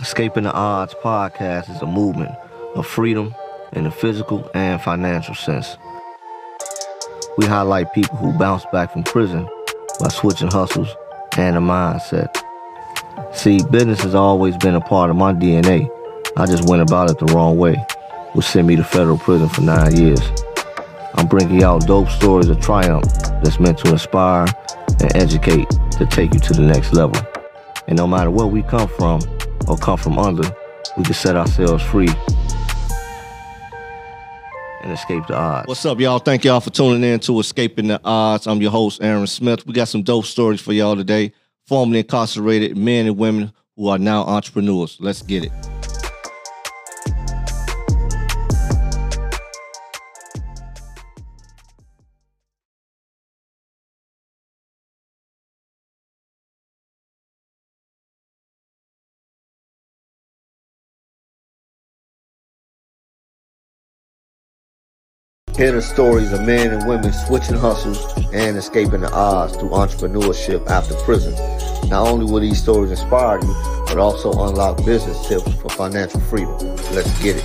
Escaping the Odds podcast is a movement of freedom in the physical and financial sense. We highlight people who bounce back from prison by switching hustles and a mindset. See, business has always been a part of my DNA. I just went about it the wrong way, which sent me to federal prison for nine years. I'm bringing out dope stories of triumph that's meant to inspire and educate to take you to the next level. And no matter where we come from or come from under, we can set ourselves free and escape the odds. What's up, y'all? Thank y'all for tuning in to Escaping the Odds. I'm your host, Aaron Smith. We got some dope stories for y'all today. Formerly incarcerated men and women who are now entrepreneurs. Let's get it. Hear the stories of men and women switching hustles and escaping the odds through entrepreneurship after prison. Not only will these stories inspire you, but also unlock business tips for financial freedom. Let's get it.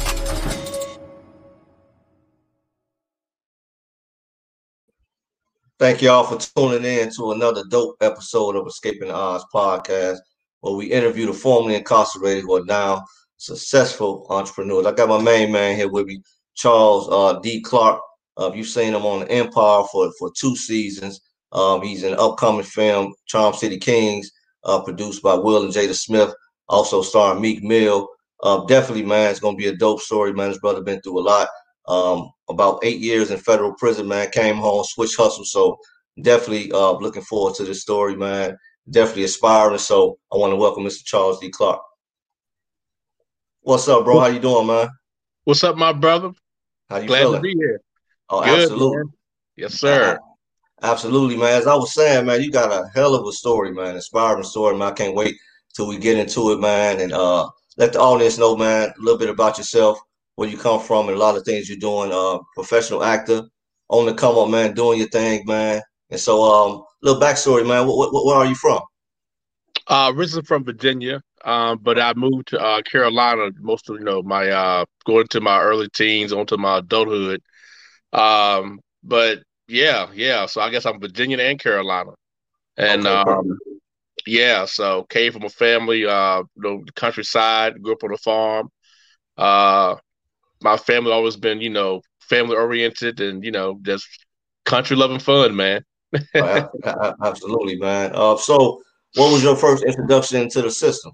Thank y'all for tuning in to another dope episode of Escaping the Odds podcast, where we interview the formerly incarcerated who are now successful entrepreneurs. I got my main man here with me, Charles uh, D. Clark. Uh, you've seen him on the Empire for, for two seasons. Um, he's in an upcoming film, Charm City Kings, uh, produced by Will and Jada Smith, also starring Meek Mill. Uh, definitely, man, it's gonna be a dope story, man. His brother been through a lot. Um, about eight years in federal prison, man. Came home, switched hustle. So definitely uh, looking forward to this story, man. Definitely aspiring. So I want to welcome Mr. Charles D. Clark. What's up, bro? How you doing, man? What's up, my brother? How you Glad feeling? to be here. Oh, Good, absolutely. man. Yes, sir. Absolutely, man. As I was saying, man, you got a hell of a story, man. Inspiring story, man. I can't wait till we get into it, man. And uh, let the audience know, man, a little bit about yourself, where you come from, and a lot of things you're doing. Uh, professional actor, on the come up, man, doing your thing, man. And so, um, little backstory, man. What, what, where are you from? Uh, originally from Virginia, um, but I moved to uh, Carolina most of you know my uh, going to my early teens, onto my adulthood. Um, but yeah, yeah. So I guess I'm Virginia and Carolina, and Okay, um, yeah. So came from a family, uh, you know, the countryside, grew up on a farm. Uh, my family always been, you know, family oriented and you know just country loving fun, man. Oh, absolutely, man. Uh, so, what was your first introduction into the system?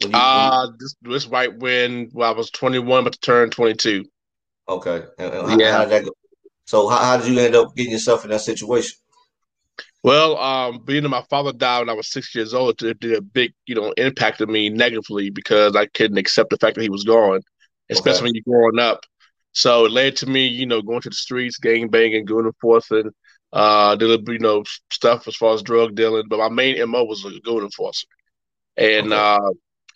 You- Uh, this this right when well, I was 21, but to turn 22. Okay. And, and Yeah. how go? So, how, how did you end up getting yourself in that situation? Well, um, being that my father died when I was six years old, it did a big, you know, impacted me negatively because I couldn't accept the fact that he was gone, especially Okay. when you're growing up. So it led to me, you know, going to the streets, gang banging, going to enforcing, uh, did you know stuff as far as drug dealing. But my main mo was a going enforcer, and Okay. uh,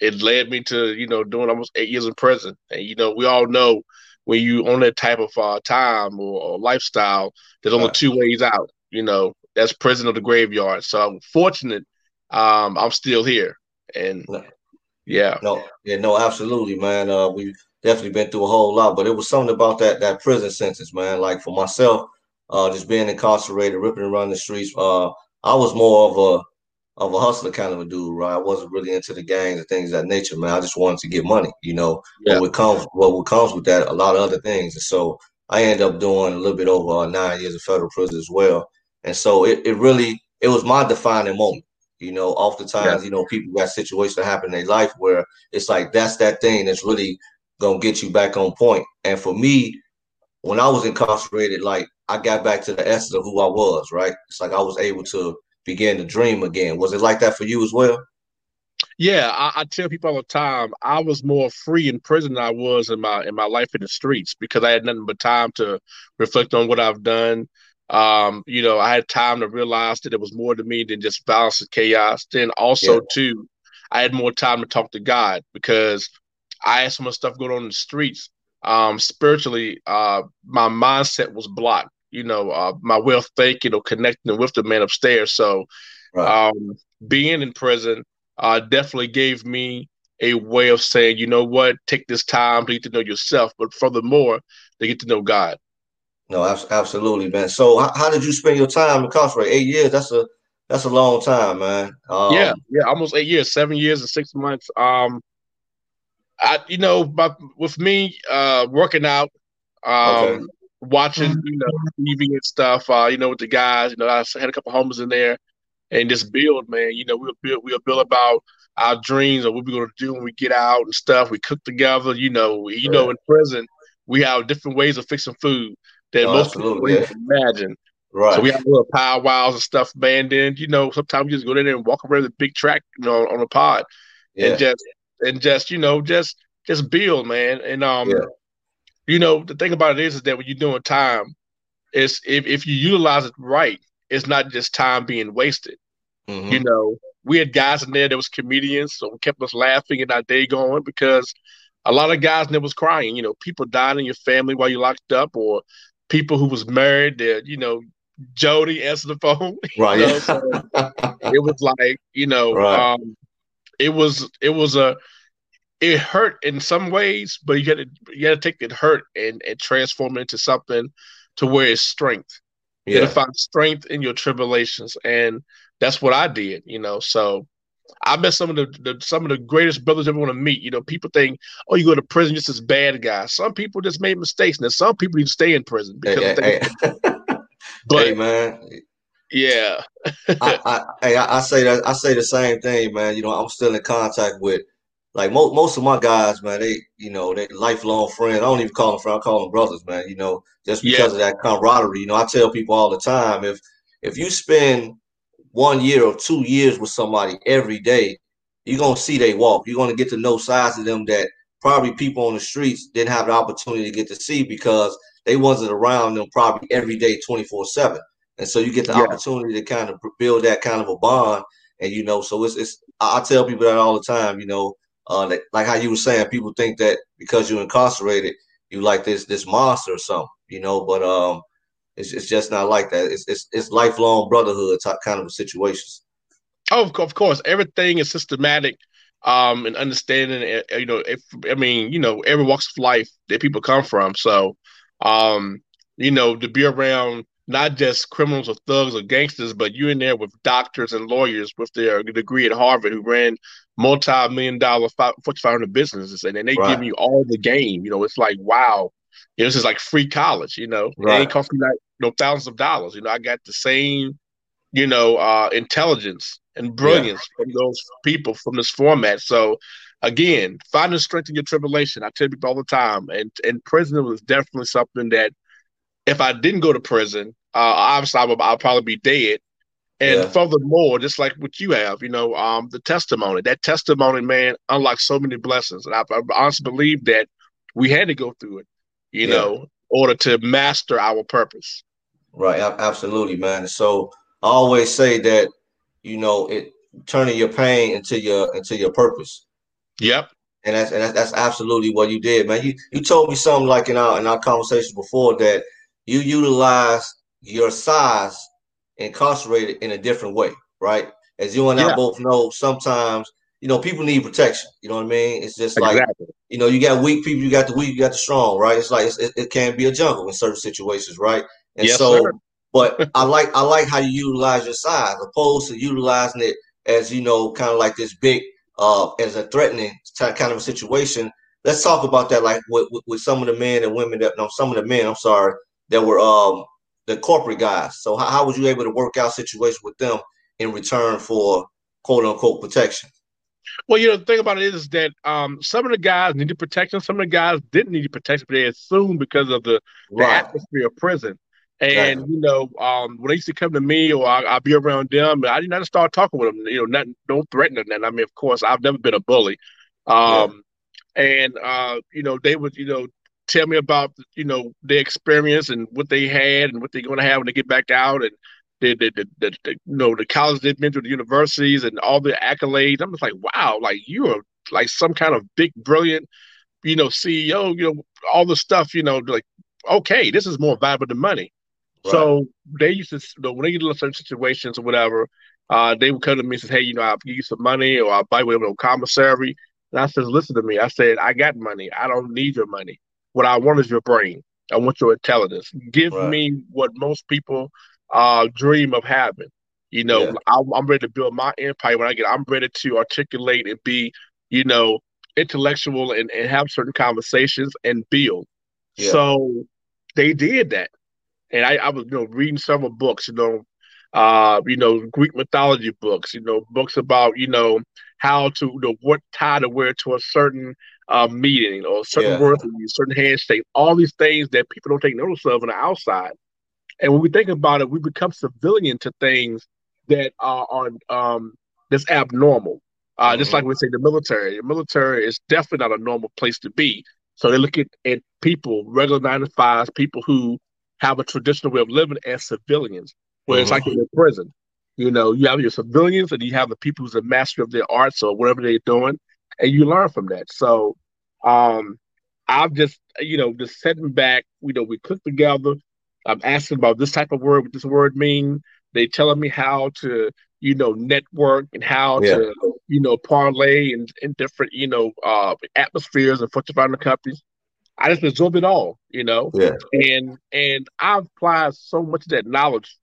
it led me to, you know, doing almost eight years in prison. And you know, we all know when you on that type of uh, time or, or lifestyle, there's only Right. two ways out. You know, that's prison or the graveyard. So I'm fortunate, um, I'm still here, and No. yeah, No, yeah, no, absolutely, man. Uh, we've definitely been through a whole lot, but it was something about that that prison sentence, man. Like for myself, uh, just being incarcerated, ripping around the streets. Uh, I was more of a of a hustler kind of a dude, right? I wasn't really into the gangs and things of that nature, man. I just wanted to get money, you know. Yeah. What comes, what comes with that, a lot of other things, and so I ended up doing a little bit over uh, nine years of federal prison as well. And so it, it really it was my defining moment. You know, oftentimes, you know, people got situations that happen in their life where it's like that's that thing that's really gonna get you back on point. And for me, when I was incarcerated, like I got back to the essence of who I was, right? It's like I was able to begin to dream again. Was it like that for you as well? yeah. I, I tell people all the time, I was more free in prison than I was in my in my life in the streets because I had nothing but time to reflect on what I've done. Um, you know, I had time to realize that it was more to me than just violence and chaos. Then also Yeah. too, I had more time to talk to God because I had so much stuff going on in the streets. Um, spiritually, uh, my mindset was blocked. You know, uh, my of thinking or connecting with the man upstairs. So, Right. um, being in prison uh, definitely gave me a way of saying, you know what, take this time to get to know yourself, but furthermore, to get to know God. No, absolutely, man. So, how, how did you spend your time incarcerated? Eight years. That's a that's a long time, man. Um, yeah, yeah, almost eight years, seven years and six months. Um, I, you know, but with me, uh, working out, um, okay. Watching, you know, TV and stuff. Uh, you know, with the guys, you know, I had a couple homies in there, and just build, man. You know, we'll build, we'll build about our dreams or what we're gonna do when we get out and stuff. We cook together. You know, you right. know, in prison, we have different ways of fixing food that oh, most people yeah. imagine. Right. So we have little powwows and stuff, man. Then you know, sometimes we just go in there and walk around the big track, you know, on a pod, yeah. and just and just you know, just just build, man. And um, yeah. You know, the thing about it is, is that when you're doing time, is if if you utilize it right, it's not just time being wasted. Mm-hmm. You know, we had guys in there that was comedians, so kept us laughing and our day going because a lot of guys in there was crying. You know, people died in your family while you locked up, or people who was married that you know Jody answered the phone. Right. You know, so it was like, you know, right. um, it was it was a it hurt in some ways, but you got to you got to take that hurt and and transform it into something to where it's strength. Yeah. You got to find strength in your tribulations, and that's what I did. You know, so I met some of the, the, some of the greatest brothers ever want to meet. You know, people think, oh, you go to prison just as bad guy. Some people just made mistakes, and some people even stay in prison because hey, hey, hey. But hey, man, yeah, I, I, I, I say that I say the same thing, man. You know, I'm still in contact with like most most of my guys, man. They you know they lifelong friends. I don't even call them friends. I call them brothers, man. You know, just because yeah. of that camaraderie. You know, I tell people all the time if if you spend one year or two years with somebody every day, you're gonna see they walk. You're gonna get to know sides of them that probably people on the streets didn't have the opportunity to get to see because they wasn't around them probably every day 24 7 and so you get the yeah. opportunity to kind of build that kind of a bond and you know so it's, it's i tell people that all the time you know uh, like how you were saying people think that because you're incarcerated you like this this monster or something you know but um it's, it's just not like that. It's, it's it's lifelong brotherhood type kind of situations. Oh of course. Everything is systematic um and understanding eh, you know if i mean you know every walks of life that people come from. So um, you know, to be around not just criminals or thugs or gangsters, but you in there with doctors and lawyers with their degree at Harvard who ran multi-million dollar Fortune 500 businesses, and then they right. give you all the game. You know, it's like wow, you know, this is like free college. You know, right. it ain't costing like you know thousands of dollars. You know, I got the same, you know, uh, intelligence and brilliance yeah. from those people from this format. So again, finding strength in your tribulation. I tell people all the time, and and prison was definitely something that if I didn't go to prison, uh, obviously I would, I'll probably be dead. And yeah. furthermore, just like what you have, you know, um, the testimony, that testimony, man, unlocks so many blessings. And I, I honestly believe that we had to go through it, you yeah. know, in order to master our purpose. Right, absolutely, man. So I always say that, you know, it turning your pain into your into your purpose. Yep. And that's and that's, that's absolutely what you did, man. You you told me something like in our in our conversation before that you utilize your size incarcerated in a different way, right? As you and yeah. I both know, sometimes you know people need protection. You know what I mean? It's just like exactly. you know you got weak people, you got the weak, you got the strong, right? It's like it's, it, it can be a jungle in certain situations, right? And yes, so, sir. but I like I like how you utilize your size opposed to utilizing it as you know, kind of like this big uh, as a threatening kind of a situation. Let's talk about that, like with, with, with, some of the men and women that no, some of the men, I'm sorry, that were um the corporate guys. So how, how was you able to work out situations with them in return for quote unquote protection? Well, you know, the thing about it is that um, some of the guys needed protection, some of the guys didn't need protection, but they assumed because of the, right. the atmosphere of prison. And you know, um, when they used to come to me or I, would be around them, I didn't start talking with them. You know, not don't threaten them. I mean, of course, I've never been a bully. Um, yeah. and uh, you know, they would you know tell me about you know their experience and what they had and what they're going to have when they get back out and the, the, the, the, the you know the college they've been to, the universities and all the accolades. I'm just like, wow, like you are like some kind of big, brilliant, you know, CEO. You know, all the stuff. You know, like okay, this is more valuable than money. So they used to, you know, when they get into certain situations or whatever, uh, they would come to me and say, "Hey, you know, I'll give you some money, or I'll buy you whatever commissary." And I said, listen to me. I said, I got money. I don't need your money. What I want is your brain. I want your intelligence. Give right. me what most people uh, dream of having. You know, yeah. I'm, I'm, ready to build my empire when I get. I'm ready to articulate and be, you know, intellectual and, and have certain conversations and build. Yeah. So they did that, and I, I was, you know, reading several books. You know, uh, you know, Greek mythology books. You know, books about you know how to you know what tie to wear to a certain uh, meeting or certain yeah. words, certain handshake. All these things that people don't take notice of on the outside. And when we think about it, we become civilian to things that are, are um, that's abnormal. Uh, mm-hmm. Just like we say, the military. The military is definitely not a normal place to be. So they look at, at people, regular nine to fives, people who have a traditional way of living as civilians, where mm-hmm. it's like in a prison. You know, you have your civilians and you have the people who's a master of their arts or whatever they're doing, and you learn from that. So um, I've just, you know, just sitting back, you know, we cook together. I'm asking about this type of word, what this word mean. They telling me how to, you know, network and how yeah. to, you know, parlay in, in different, you know, uh, atmospheres and Fortune 500 companies. I just absorb it all, you know, yeah. and and I've applied so much of that knowledge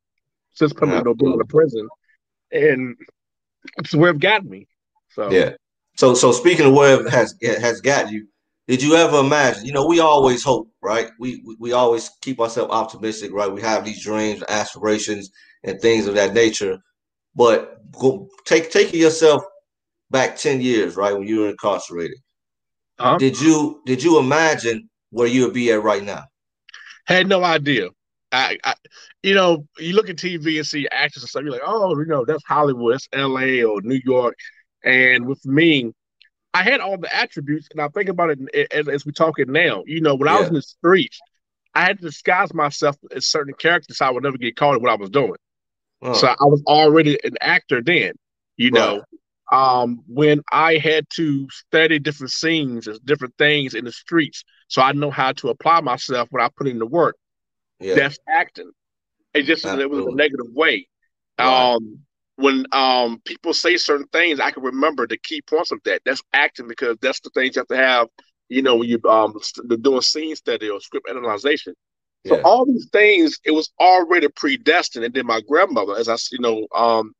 since coming yeah. to being in prison, and it's where it got me. So yeah. So so speaking of where it has has got you, did you ever imagine? You know, we always hope, right? We we, we always keep ourselves optimistic, right? We have these dreams, aspirations, and things of that nature. But go, take taking yourself back ten years, right, when you were incarcerated. Uh-huh. Did you did you imagine where you would be at right now? Had no idea. I, I, you know, you look at TV and see actors and stuff. You're like, oh, you know, that's Hollywood, it's L.A. or New York. And with me, I had all the attributes, and I think about it as, as we talking now. You know, when yeah. I was in the streets, I had to disguise myself as certain characters so I would never get caught in what I was doing. Oh. So I was already an actor then, you right. know. Um, when I had to study different scenes and different things in the streets, so I know how to apply myself when I put in the work. Yeah. That's acting. It just Absolutely. it was a negative way. Right. Um, when um people say certain things, I can remember the key points of that. That's acting because that's the things you have to have. You know, when you um doing scene study or script analyzation. So yeah. all these things, it was already predestined. And then my grandmother, as I you know, um,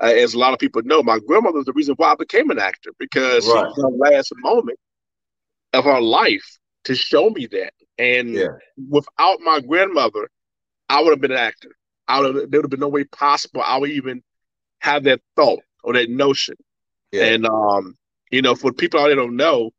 as a lot of people know, my grandmother is the reason why I became an actor because right. she the last moment of her life to show me that. And yeah. without my grandmother, I would have been an actor. I would have, there would have been no way possible I would even have that thought or that notion. Yeah. And um, you know, for people out there don't know,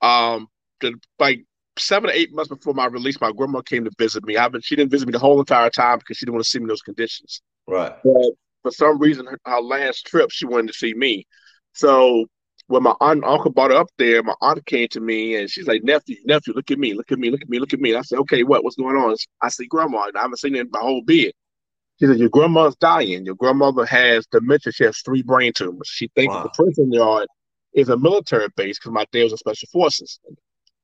um, the, like seven or eight months before my release, my grandma came to visit me. I been, she didn't visit me the whole entire time because she didn't want to see me in those conditions. Right. But for some reason, her, her last trip, she wanted to see me. So when my aunt and uncle brought her up there, my aunt came to me and she's like, nephew, nephew, look at me, look at me, look at me, look at me. And I said, okay, what, what's going on? I see grandma. I haven't seen her in my whole bed. She said, Your grandma's dying. Your grandmother has dementia. She has three brain tumors. She thinks wow. the prison yard is a military base because my dad was in special forces.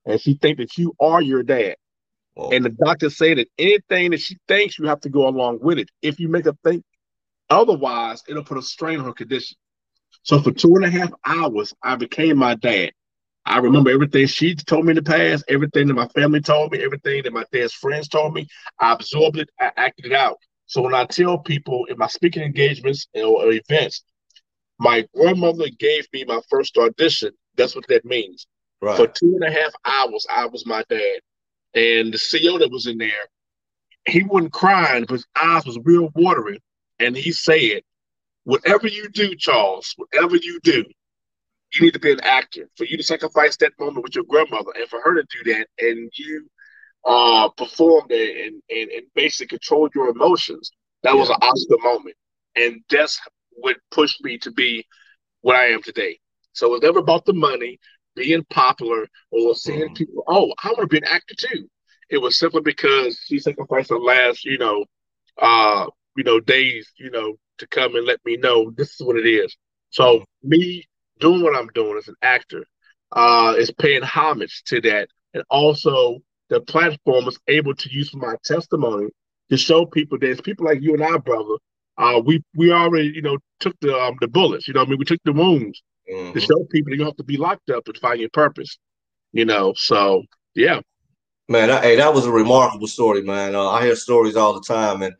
And she thinks that you are your dad. Whoa. And the doctor say that anything that she thinks, you have to go along with it. If you make her think otherwise, it'll put a strain on her condition. So for two and a half hours, I became my dad. I remember everything she told me in the past, everything that my family told me, everything that my dad's friends told me. I absorbed it, I acted it out. So when I tell people in my speaking engagements or events, my grandmother gave me my first audition. That's what that means. Right. For two and a half hours, I was my dad. And the CEO that was in there, he wasn't crying, but his eyes was real watery. And he said, Whatever you do, Charles, whatever you do, you need to be an actor. For you to sacrifice that moment with your grandmother and for her to do that, and you uh, performed and, and, and basically controlled your emotions, that yeah. was an Oscar moment. And that's what pushed me to be what I am today. So it was never about the money, being popular, or seeing mm. people, oh, I want to be an actor too. It was simply because she sacrificed her last, you know, uh, you know, days, you know, to come and let me know this is what it is. So mm. me doing what I'm doing as an actor uh, is paying homage to that, and also the platform was able to use my testimony to show people that it's people like you and I, brother. Uh, we we already you know took the um, the bullets. You know, I mean, we took the wounds. mm-hmm. to show people you don't have to be locked up to find your purpose. You know, so yeah. Man, that, hey, that was a remarkable story, man. Uh, I hear stories all the time, and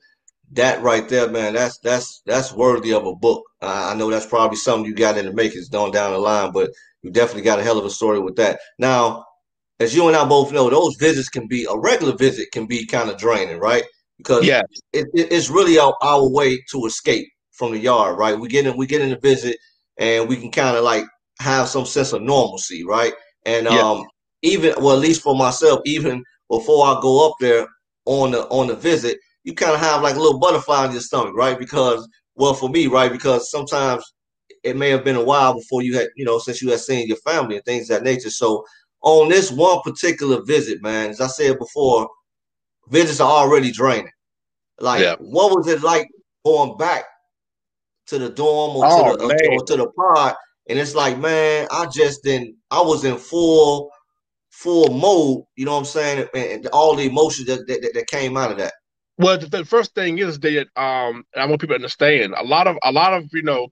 that right there, man, that's that's that's worthy of a book. I know that's probably something you got in the makings down down the line, but you definitely got a hell of a story with that. Now, as you and I both know, those visits can be a regular visit can be kind of draining, right? Because yeah, it, it, it's really our, our way to escape from the yard, right? We get in, we get in a visit, and we can kind of like have some sense of normalcy, right? And yeah. um, even well, at least for myself, even before I go up there on the on the visit, you kind of have like a little butterfly in your stomach, right? Because well, for me, right, because sometimes it may have been a while before you had, you know, since you had seen your family and things that nature. So on this one particular visit, man, as I said before, visits are already draining. Like, yeah. what was it like going back to the dorm or, oh, to the, or to the pod? And it's like, man, I just didn't. I was in full, full mode. You know what I'm saying? And, all the emotions that, that, that came out of that. Well, the, the, first thing is that um, I want people to understand a lot of a lot of you know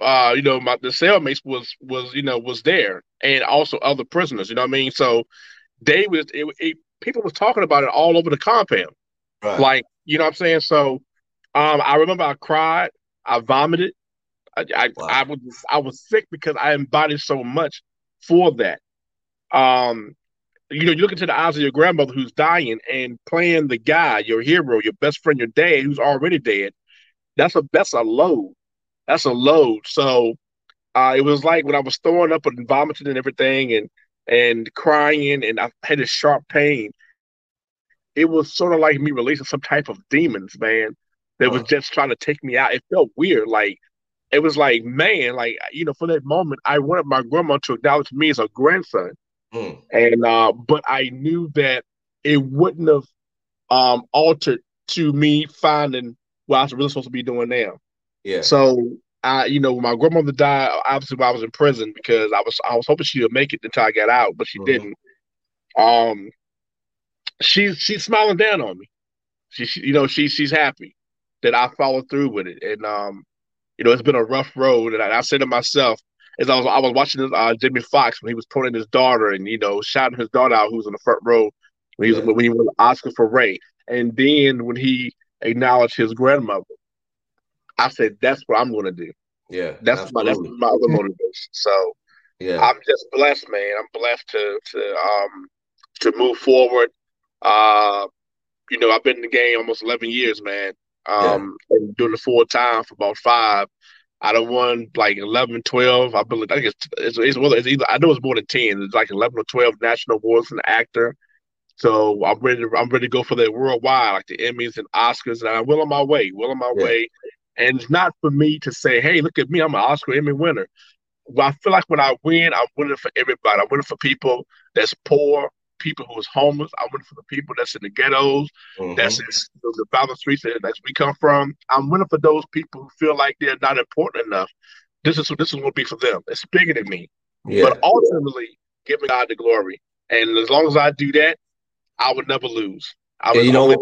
uh, you know, my the cellmates was was you know was there, and also other prisoners. You know what I mean? So they was it, it, people was talking about it all over the compound. Right. Like you know what I'm saying? So um, I remember I cried, I vomited, I I, wow. I was I was sick because I embodied so much for that. Um, you know, you look into the eyes of your grandmother who's dying and playing the guy, your hero, your best friend, your dad who's already dead. That's a that's a load that's a load. So uh, it was like when I was throwing up and vomiting and everything and and crying and I had a sharp pain. It was sort of like me releasing some type of demons, man, that was just trying to take me out. It felt weird. Like it was like, man, like you know, for that moment, I wanted my grandma to acknowledge me as a grandson. Mm. And uh, but I knew that it wouldn't have um altered to me finding what I was really supposed to be doing now. Yeah. So I, you know, when my grandmother died obviously while I was in prison because I was I was hoping she would make it until I got out, but she mm-hmm. didn't. Um, she's she's smiling down on me. She, she, you know, she she's happy that I followed through with it, and um, you know, it's been a rough road. And I, I said to myself, as I was I was watching uh, Jamie Foxx when he was pulling his daughter and you know shouting his daughter out who was in the front row when he was yeah. when he won the Oscar for Ray, and then when he acknowledged his grandmother I said that's what I'm going to do. Yeah, that's absolutely. my that's my other motivation. So yeah, I'm just blessed, man. I'm blessed to to um to move forward. Uh, you know, I've been in the game almost 11 years, man. Um, yeah. and doing the full time for about five. I don't won like 11, 12. I believe I think it's it's, it's, well, it's either I know it's more than 10. It's like 11 or 12 national awards for an actor. So I'm ready. To, I'm ready to go for the worldwide, like the Emmys and Oscars, and I'm well on my way. Well on my yeah. way. And it's not for me to say, hey, look at me, I'm an Oscar Emmy winner. Well, I feel like when I win, I'm winning for everybody. I'm winning for people that's poor, people who is homeless. I'm winning for the people that's in the ghettos, mm-hmm. that's in the violent streets that we come from. I'm winning for those people who feel like they're not important enough. This is this is what be for them. It's bigger than me. Yeah. But ultimately, giving God the glory. And as long as I do that, I would never lose. I would you know,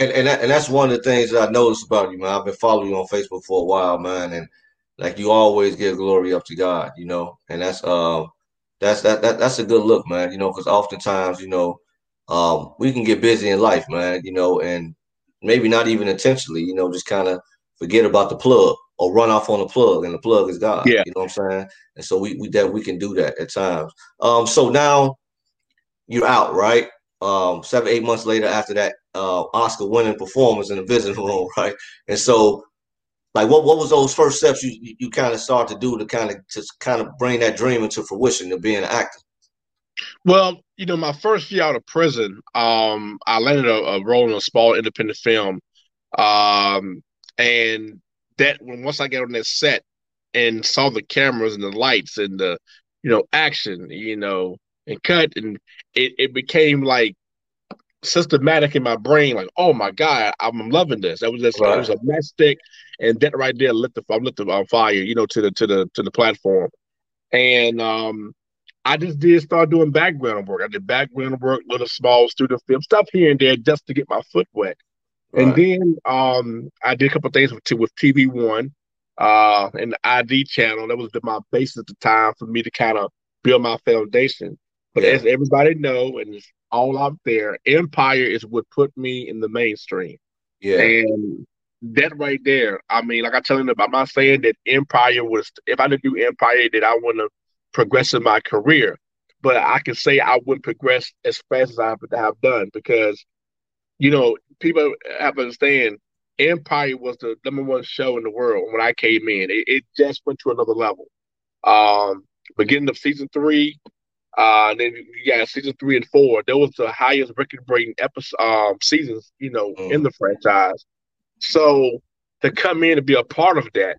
and and, that, and that's one of the things that I noticed about you, man. I've been following you on Facebook for a while, man, and like you always give glory up to God, you know, and that's uh that's that, that that's a good look, man, you know, because oftentimes, you know, um, we can get busy in life, man, you know, and maybe not even intentionally, you know, just kind of forget about the plug or run off on the plug, and the plug is God. Yeah. You know what I'm saying? And so we we that we can do that at times. Um, so now you're out, right? Um, seven, eight months later after that uh, Oscar winning performance in the visiting room, right? And so, like, what what was those first steps you you, kind of start to do to kind of to kind of bring that dream into fruition of being an actor? Well, you know, my first year out of prison, um, I landed a, a role in a small independent film, um, and that when once I got on that set and saw the cameras and the lights and the you know action, you know, and cut, and it, it became like systematic in my brain, like, oh my god, I'm loving this. That was just right. it was a matchstick, and that right there lit the I lit the on fire, you know, to the to the to the platform. And um I just did start doing background work. I did background work, little small studio film stuff here and there just to get my foot wet. Right. And then um I did a couple things with with TV One. uh, and the ID channel. That was the, my basis at the time for me to kind of build my foundation. But yeah. as everybody know, and it's all out there, Empire is what put me in the mainstream. Yeah. And that right there, I mean, like I tell them, I'm not saying that Empire was, if I didn't do Empire, that I wouldn't have progressed in my career. But I can say I wouldn't progress as fast as I have done because, you know, people have to understand Empire was the number one show in the world when I came in. It, it just went to another level. Um, beginning of season three, uh, and then yeah, season three and four, that was the highest record breaking episode um, seasons, you know, mm. in the franchise. So to come in and be a part of that,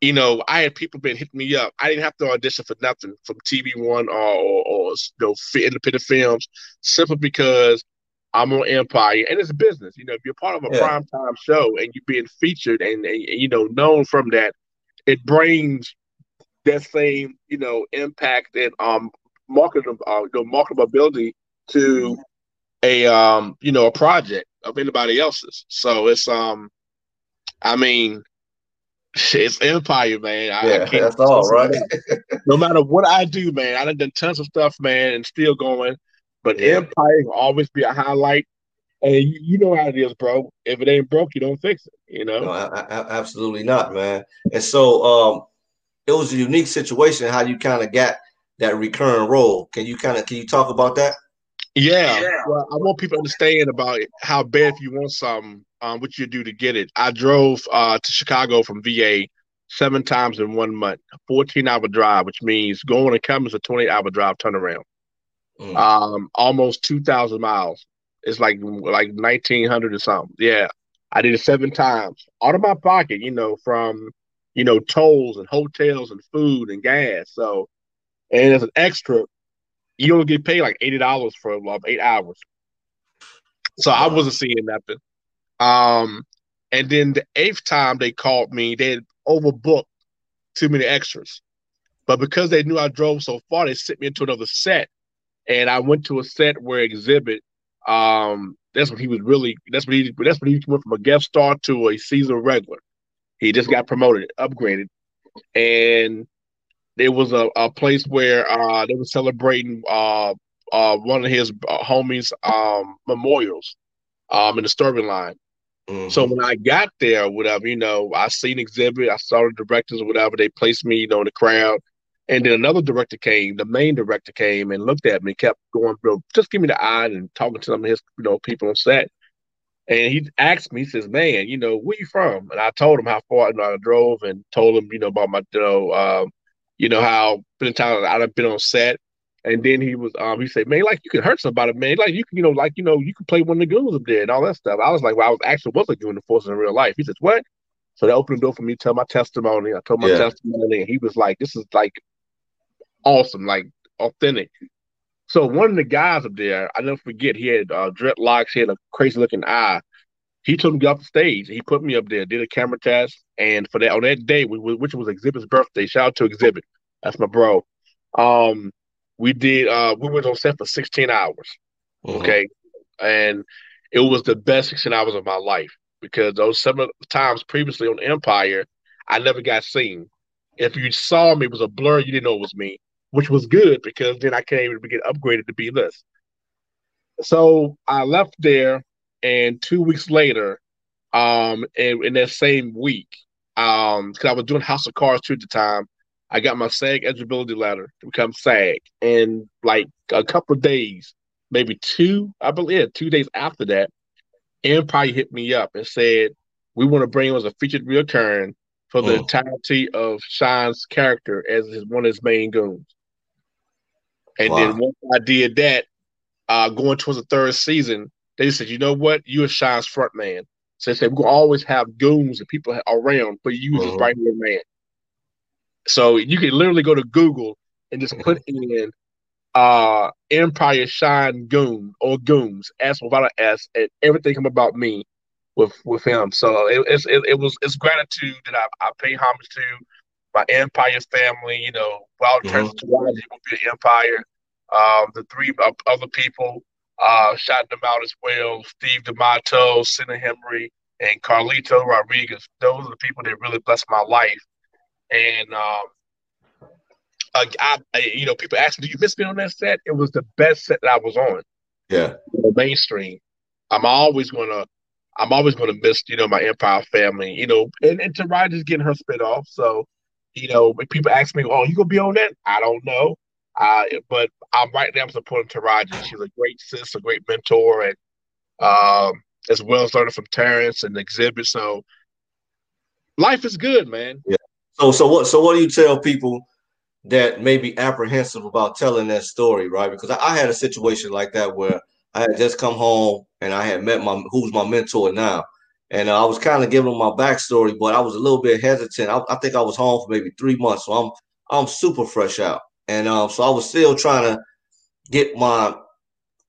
you know, I had people been hitting me up. I didn't have to audition for nothing from TV One or or, or you know, independent films, simply because I'm on Empire, and it's a business. You know, if you're part of a yeah. prime time show and you're being featured and, and, you know known from that, it brings that same you know impact and um market uh, the marketability to a um you know a project of anybody else's. So it's um, I mean, it's empire, man. I, yeah, I that's all right. no matter what I do, man, I done done tons of stuff, man, and still going. But yeah. Empire will always be a highlight. And you, you, know how it is, bro. If it ain't broke, you don't fix it. You know. No, I, I, absolutely not, man. And so, um, it was a unique situation how you kind of got that recurring role. Can you kind of can you talk about that? Yeah. yeah. Well, I want people to understand about how bad if you want something, um, what you do to get it. I drove uh, to Chicago from VA seven times in one month, 14 hour drive, which means going and coming is a 20 hour drive turnaround. Mm. Um, almost 2,000 miles. It's like like 1,900 or something. Yeah. I did it seven times out of my pocket, you know, from, you know, tolls and hotels and food and gas. So, and as an extra, you only get paid like eighty dollars for um, eight hours. So I wasn't seeing nothing. Um, and then the eighth time they called me, they had overbooked too many extras. But because they knew I drove so far, they sent me into another set. And I went to a set where Xzibit, um, that's when he was really that's when he that's when he went from a guest star to a season regular. He just got promoted, upgraded. And there was a, a place where uh, they were celebrating uh, uh, one of his uh, homies' um, memorials um, in the Sterling line. Mm-hmm. So when I got there, whatever, you know, I seen Xzibit, I saw the directors or whatever, they placed me, you know, in the crowd. And then another director came, the main director came and looked at me, kept going, just give me the eye and talking to some of his, you know, people on set. And he asked me, he says, man, you know, where you from? And I told him how far you know, I drove and told him, you know, about my, you know, um, you know how been time I've been on set, and then he was um he said, man, like you can hurt somebody, man, like you can you know like you know you can play one of the goons up there and all that stuff. I was like, well, I was actually was a goon the force in real life. He says, what? So they opened the door for me to tell my testimony. I told my yeah. testimony, and he was like, this is like awesome, like authentic. So one of the guys up there, I never forget, he had uh, dreadlocks, he had a crazy looking eye. He took me off the stage. He put me up there, did a camera test, and for that on that day, we, which was Xzibit's birthday, shout out to Xzibit, That's my bro. Um, we did. Uh, we went on set for 16 hours. Mm-hmm. Okay, and it was the best 16 hours of my life because those seven times previously on Empire, I never got seen. If you saw me, it was a blur. You didn't know it was me, which was good because then I came to get upgraded to be this. So I left there, and two weeks later, um, in, in that same week, um, because I was doing House of Cards too at the time. I got my SAG eligibility letter to become SAG, and like a couple of days, maybe two, I believe, two days after that, Empire hit me up and said, "We want to bring him as a featured reoccurring for the oh. entirety of Sean's character as his, one of his main goons." And wow. then once I did that, uh, going towards the third season, they said, "You know what? You are Shyne's front man." So they said, "We're gonna always have goons and people around, but you just right here, man." So you can literally go to Google and just put in uh Empire Shine Goon or Goons, S without an S, and everything come about me with with him. So it, it's it, it was it's gratitude that I, I pay homage to my Empire family. You know, Wild mm-hmm. turns to will be an Empire. Um, the three other people uh shouting them out as well: Steve D'Amato, Sanaa Hamri, and Carlito Rodriguez. Those are the people that really blessed my life. And um, I, I, you know, people ask me, "Do you miss being on that set?" It was the best set that I was on. Yeah, the mainstream. I'm always gonna, I'm always gonna miss, you know, my Empire family. You know, and and Taraji's getting her spit off. So, you know, people ask me, "Oh, you gonna be on that?" I don't know. Uh, but I'm right now supporting Taraji. She's a great sis, a great mentor, and um, as well as learning from Terrence and Xzibit. So life is good, man. Yeah. So so what so what do you tell people that may be apprehensive about telling that story, right? Because I, I had a situation like that where I had just come home and I had met my who's my mentor now. And uh, I was kind of giving him my backstory, but I was a little bit hesitant. I, I, think I was home for maybe three months, so I'm I'm super fresh out, and um, so I was still trying to get my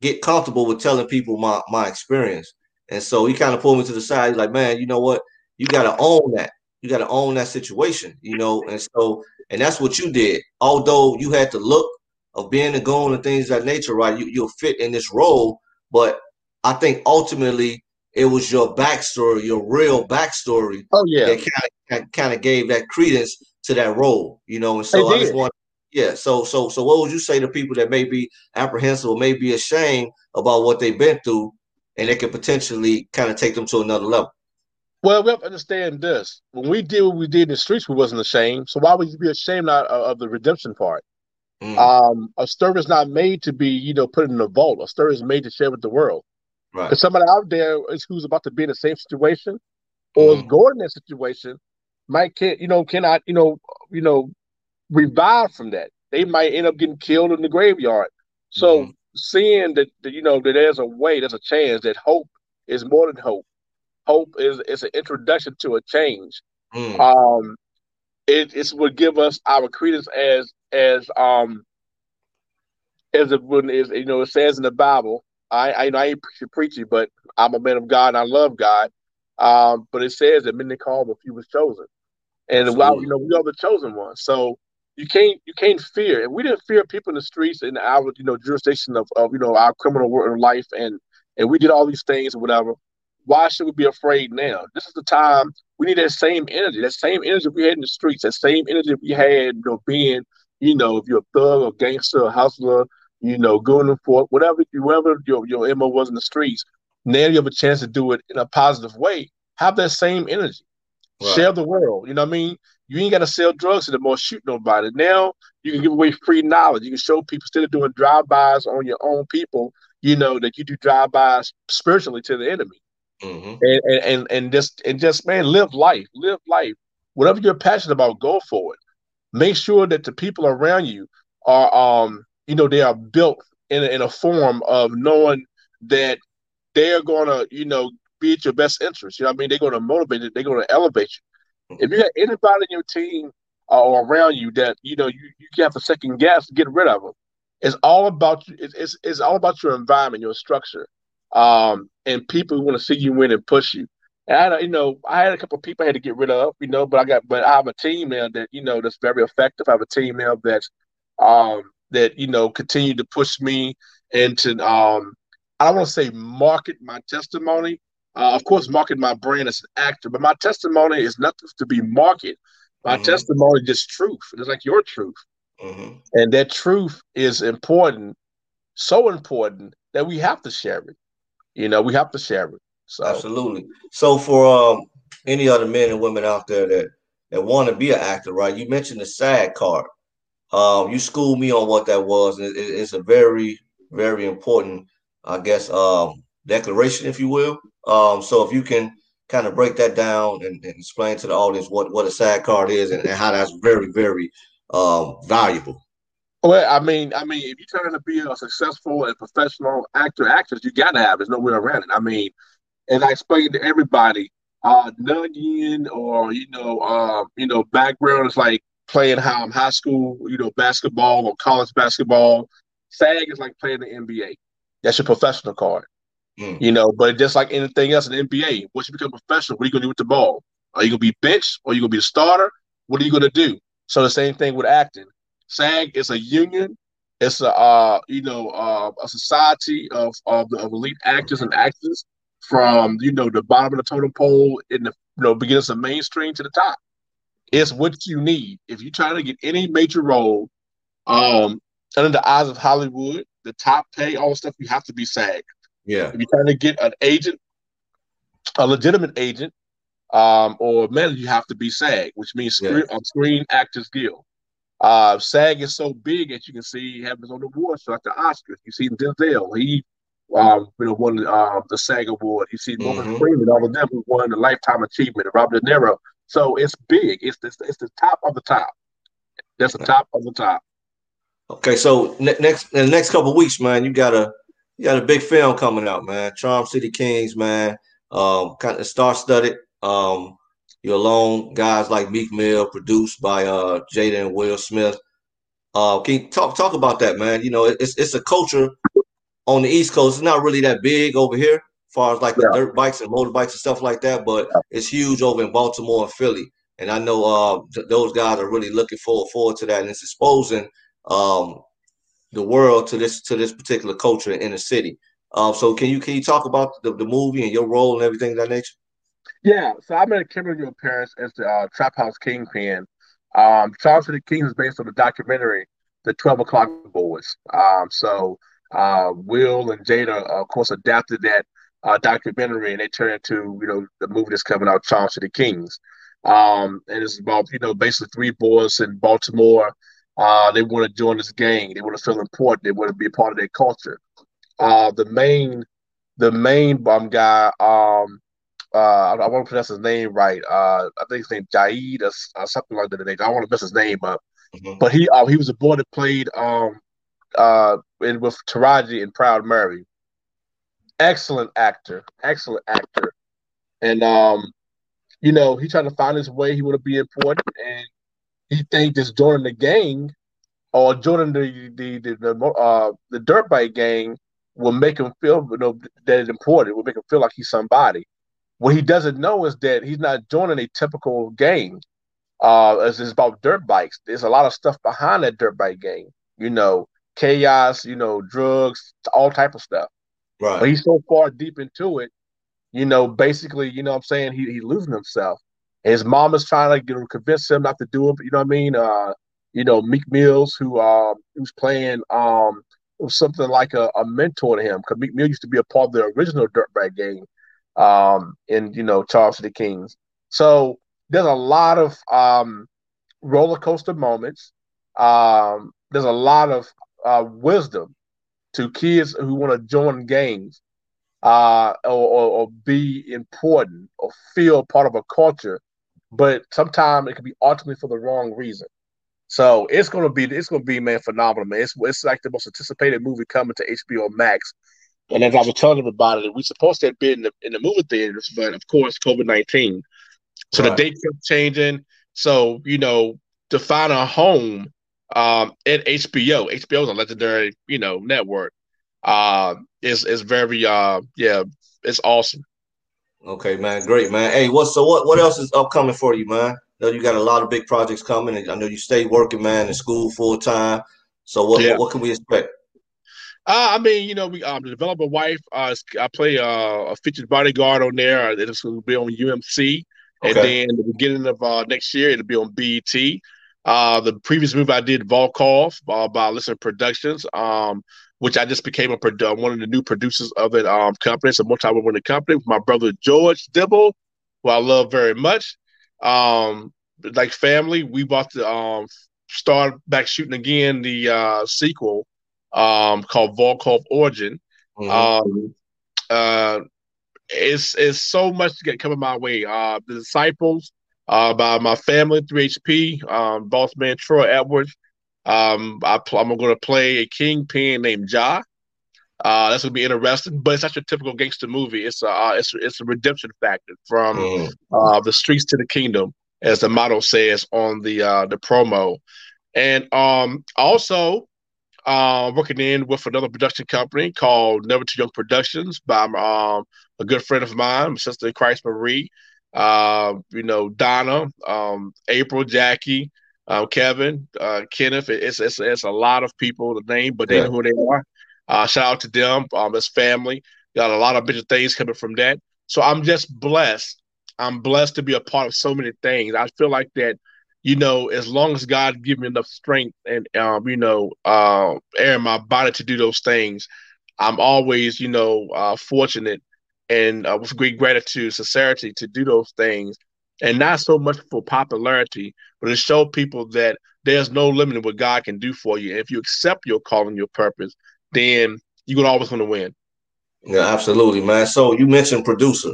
get comfortable with telling people my my experience. And so he kind of pulled me to the side. He's like, man, you know what? You got to own that. You got to own that situation, you know. And so, and that's what you did. Although you had the look of being a goon and things of that nature, right? You you'll fit in this role, but I think ultimately it was your backstory, your real backstory. Oh yeah, that kind of kind of gave that credence to that role, you know. And so I just want, yeah. So so so, what would you say to people that may be apprehensive or may be ashamed about what they've been through and it could potentially kind of take them to another level. Well, we have to understand this. When we did what we did in the streets, we wasn't ashamed. So why would you be ashamed of, of the redemption part? Mm. Um, a story is not made to be, you know, put in a vault. A story is made to share with the world. Right. Somebody out there is who's about to be in the same situation or mm. is going in that situation might can you know cannot you know you know revive from that. They might end up getting killed in the graveyard. So mm seeing that, that you know that there's a way, there's a chance that hope is more than hope. Hope is is an introduction to a change. Mm. Um, it it's would give us our credence as as um as it when is you know it says in the Bible. I I, I ain't preaching, but I'm a man of God. and I love God. Um, but it says that many called, but few was chosen. And while you know we are the chosen ones, so you can't you can't fear. And we didn't fear people in the streets in our you know jurisdiction of, of you know our criminal world life, and and we did all these things or whatever. Why should we be afraid now? This is the time we need that same energy, that same energy we had in the streets, that same energy we had, you know, being, you know, if you're a thug or gangster or hustler, you know, going for whatever, whatever your your MO was in the streets. Now you have a chance to do it in a positive way. Have that same energy. Right. Share the world. You know what I mean? You ain't got to sell drugs anymore, shoot nobody. Now you can give away free knowledge. You can show people instead of doing drive-bys on your own people, you know, that you do drive-bys spiritually to the enemy. Mm-hmm. And, and, and and just and just man, live life, live life. Whatever you're passionate about, go for it. Make sure that the people around you are um, you know, they are built in a, in a form of knowing that they're gonna, you know, be at your best interest. You know what I mean? They're gonna motivate you, they're gonna elevate you. If you got anybody in your team uh, or around you that you know you, you have to second guess, get rid of them. It's all about it's, it's, it's all about your environment, your structure, um, and people who want to see you win and push you. And I, you know, I had a couple of people I had to get rid of, you know, but I got, but I have a team now that you know that's very effective. I have a team now that's um, that you know continue to push me into um, I don't want to say market my testimony, uh, of course, market my brand as an actor, but my testimony is nothing to be marketed. My mm-hmm. testimony is just truth. It's like your truth. Mm-hmm. And that truth is important, so important that we have to share it. You know, we have to share it. So absolutely. So for um, any other men and women out there that that want to be an actor, right? You mentioned the SAG card. Um, you schooled me on what that was. It, it's a very, very important, I guess, um, declaration, if you will. Um, so if you can kind of break that down and, and, explain to the audience what, what a SAG card is and, and how that's very, very um, valuable. Well, I mean, I mean, if you're trying to be a successful and professional actor, actress, you gotta have. There's no way around it. I mean, and I explained to everybody, uh, non-union or you know, uh, you know, background is like playing how I'm high school, you know, basketball or college basketball. SAG is like playing the NBA. That's your professional card. Mm. You know, but just like anything else in the NBA, once you become professional, what are you gonna do with the ball? Are you gonna be benched or are you gonna be a starter? What are you gonna do? So the same thing with acting. SAG is a union. It's a uh, you know uh, a society of of, of elite actors and actors. from you know the bottom of the totem pole in the you know beginnings of mainstream to the top. It's what you need if you're trying to get any major role. Um, under the eyes of Hollywood, the top pay, all the stuff, you have to be SAG. Yeah. If you're trying to get an agent, a legitimate agent, um, or manager, you have to be SAG, which means screen, yeah. Screen Actors Guild. Uh, SAG is so big that you can see happens on the award show at the Oscars. You see Denzel, he um, you know, won uh, the SAG award. You see Morgan mm-hmm. Freeman, all of them who won the Lifetime Achievement, Robert De Niro. So it's big. It's the, it's the top of the top. That's the top of the top. Okay, so ne- next in the next couple weeks, man, you got a you got a big film coming out, man. Charm City Kings, man. Um, kind of star studded. Um, you're alone, guys like Meek Mill, produced by uh Jada and Will Smith. Uh, can you talk talk about that, man? You know, it's it's a culture on the East Coast. It's not really that big over here, far as like the dirt bikes and motorbikes and stuff like that, but yeah. it's huge over in Baltimore and Philly. And I know uh, th- those guys are really looking forward forward to that, and it's exposing um, the world to this to this particular culture in the city. Um, so can you can you talk about the, the movie and your role and everything of that nature? Yeah, so I made a cameo appearance as the uh, Trap House Kingpin. Um, Charm City Kings is based on the documentary, The Twelve O'clock Boys. Um, so uh, Will and Jada, of course, adapted that uh, documentary and they turned into you know the movie that's coming out, Charm City Kings. Um, and it's about you know basically three boys in Baltimore uh, they want to join this gang. They want to feel important. They want to be a part of their culture. Uh, the main, the main bum guy, um, uh, I, I want to pronounce his name right. Uh, I think his name Jaid or, or something like that. I don't want to mess his name up. Mm-hmm. But he, uh, he was a boy that played um, uh, in, with Taraji and Proud Mary. Excellent actor, excellent actor, and um, you know he tried to find his way. He want to be important, and he think just joining the gang or joining the the the, the uh the dirt bike gang will make him feel you know that it's important. Will make him feel like he's somebody. What he doesn't know is that he's not joining a typical gang. Uh, it's, it's about dirt bikes. There's a lot of stuff behind that dirt bike gang. You know, chaos. You know, drugs, all type of stuff. Right. But he's so far deep into it. You know, basically, you know, I'm saying he he's losing himself. His mom is trying to get him, convince him not to do it. You know what I mean? Uh, you know, Meek Mills, who um, who's playing um, something like a, a, mentor to him, because Meek Mill used to be a part of the original Dirtbag gang um, in you know Charm City Kings. So there's a lot of um, roller coaster moments. Um, there's a lot of uh, wisdom to kids who want to join gangs uh, or, or, or, be important or feel part of a culture but sometimes it can be ultimately for the wrong reason. So it's gonna be it's gonna be man phenomenal, man. It's it's like the most anticipated movie coming to HBO Max. And as I was telling about it, we supposed to have been in the, in the movie theaters, but of course, COVID nineteen. So right. the date kept changing. So you know, to find a home um, at HBO, HBO is a legendary you know network. Uh, it's is very uh yeah, it's awesome. Okay, man, great, man. Hey, what so what what else is upcoming for you, man? I know you got a lot of big projects coming, and I know you stay working, man, in school full time. So what, yeah. what, what can we expect? Uh, I mean, you know, we um the developer wife. Uh, I play uh, a featured bodyguard on there. It's going to be on UMC, okay. and then the beginning of uh, next year it'll be on BET. Uh, the previous movie I did, Volkov, uh, by Listen Productions. Um, which I just became a produ- one of the new producers of that um, company. It's a multi-award company with my brother George Dibble, who I love very much. Um, like family, we bought the um, start back shooting again the uh, sequel um, called Volkov Origin. Mm-hmm. Um, uh, it's it's so much to get coming my way. Uh, the Disciples uh, by my family, 3HP, um, boss man Troy Edwards. Um, I am going to play a kingpin named Ja. Uh, that's going to be interesting, but it's not your typical gangster movie. It's a uh, it's it's a redemption factor from mm. uh, the streets to the kingdom, as the motto says on the uh, the promo, and um, also uh, working in with another production company called Never Too Young Productions by um, a good friend of mine, my sister Christ Marie. Uh, you know Donna, um, April, Jackie, uh, Kevin, uh, Kenneth. It's, it's it's a lot of people to name, but they yeah. know who they are. Uh, shout out to them, um, as family. Got a lot of bigger things coming from that. So I'm just blessed. I'm blessed to be a part of so many things. I feel like that, you know, as long as God give me enough strength and um, you know, uh, air in my body to do those things, I'm always, you know, uh, fortunate and uh, with great gratitude, sincerity to do those things, and not so much for popularity, but to show people that there's no limit in what God can do for you. And if you accept your calling, your purpose, then you're gonna always going to win. Yeah, absolutely, man. So you mentioned producer.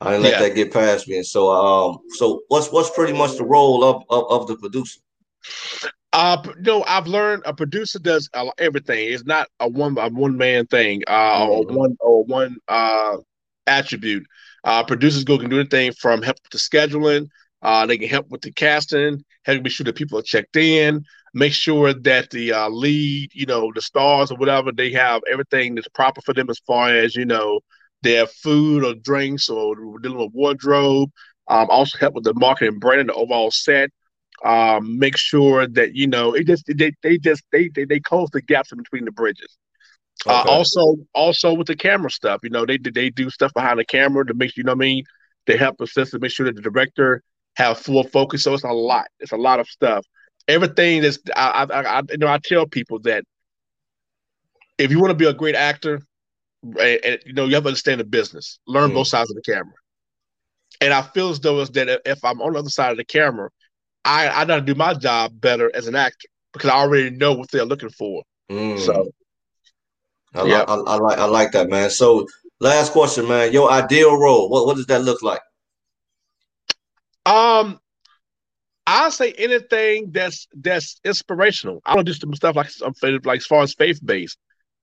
I didn't let yeah. that get past me. And so, um, so what's what's pretty much the role of of, of the producer? Uh, no, I've learned a producer does everything. It's not a one a one man thing, uh, mm-hmm. or one or one uh attribute. Uh, producers go can do anything from help with the scheduling. Uh, they can help with the casting, help make sure that people are checked in, make sure that the uh, lead, you know, the stars or whatever, they have everything that's proper for them as far as you know their food or drinks or dealing with wardrobe. Um, also help with the marketing brand, the overall set um, make sure that you know it just they they just they they, they close the gaps in between the bridges. Uh, okay. Uh, also, also with the camera stuff, you know, they they do stuff behind the camera to make you know what I mean. They help assist to make sure that the director have full focus. So it's a lot. It's a lot of stuff. Everything that's I, I, I you know I tell people that if you want to be a great actor, and, and, you know you have to understand the business, learn mm. both sides of the camera. And I feel as though is that if I'm on the other side of the camera, I I got to do my job better as an actor because I already know what they're looking for. Mm. So, I, yeah. I, I, like I like that, man. So, last question, man. Your ideal role, what what does that look like? Um, I'll say anything that's that's inspirational. I don't do some stuff like like as far as faith based.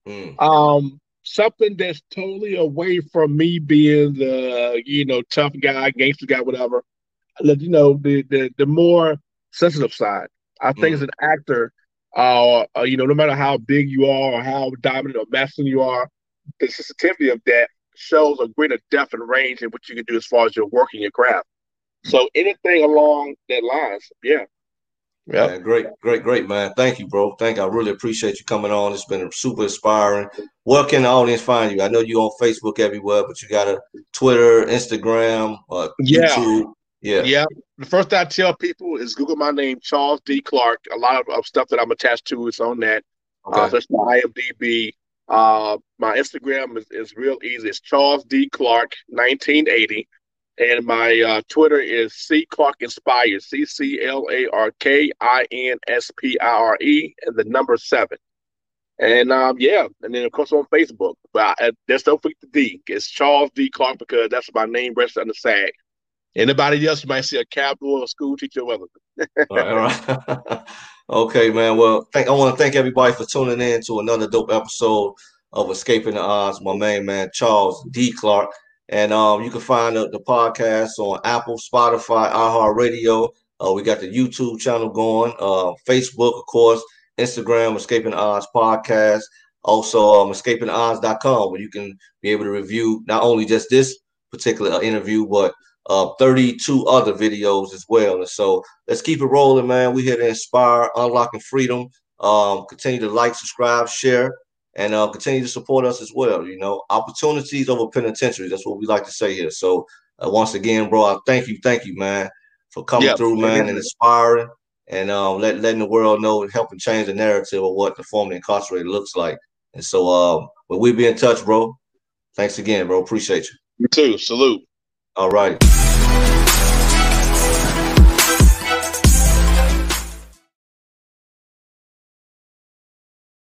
Mm. Um, something that's totally away from me being the you know tough guy, gangster guy, whatever you know the the, the more sensitive side. I think mm. as an actor, uh, uh, you know, no matter how big you are or how dominant or masculine you are, the sensitivity of that shows a greater depth and range in what you can do as far as your working your craft. So anything along that lines, yeah. Yeah, great, great, great, man. Thank you, bro. Thank you. I really appreciate you coming on. It's been super inspiring. Where can the audience find you? I know you're on Facebook everywhere, but you got a Twitter, Instagram, uh, yeah. YouTube. Yeah. Yeah. The first thing I tell people is Google my name, Charles D. Clark. A lot of, of stuff that I'm attached to is on that. Okay. Uh, so it's my IMDb. Uh, my Instagram is, is real easy. It's Charles D. Clark 1980. And my uh, Twitter is C Clark Inspired, C C L A R K I N S P I R E, and the number seven. And um, yeah, and then of course on Facebook. But I, there's don't forget the D. It's Charles D. Clark because that's my name registered on the SAG. Anybody else, you might see a capital or a school teacher or whatever. okay, man. Well, thank, I want to thank everybody for tuning in to another dope episode of Escaping the Odds. My main man, Charles D. Clark. And um, you can find the, the podcast on Apple, Spotify, iHeartRadio. Uh, we got the YouTube channel going, uh, Facebook, of course, Instagram, Escaping the Odds Podcast. Also, um, escapingtheodds.com, where you can be able to review not only just this particular interview, but uh, 32 other videos as well. And so let's keep it rolling, man. We're here to inspire, unlocking freedom. Um, continue to like, subscribe, share, and uh, continue to support us as well. You know, opportunities over penitentiaries. That's what we like to say here. So uh, once again, bro, I thank you, thank you, man, for coming yep. through, man, and inspiring and um, let, letting the world know and helping change the narrative of what the formerly incarcerated looks like. And so, uh, but we be in touch, bro. Thanks again, bro. Appreciate you. You too. Salute. All right.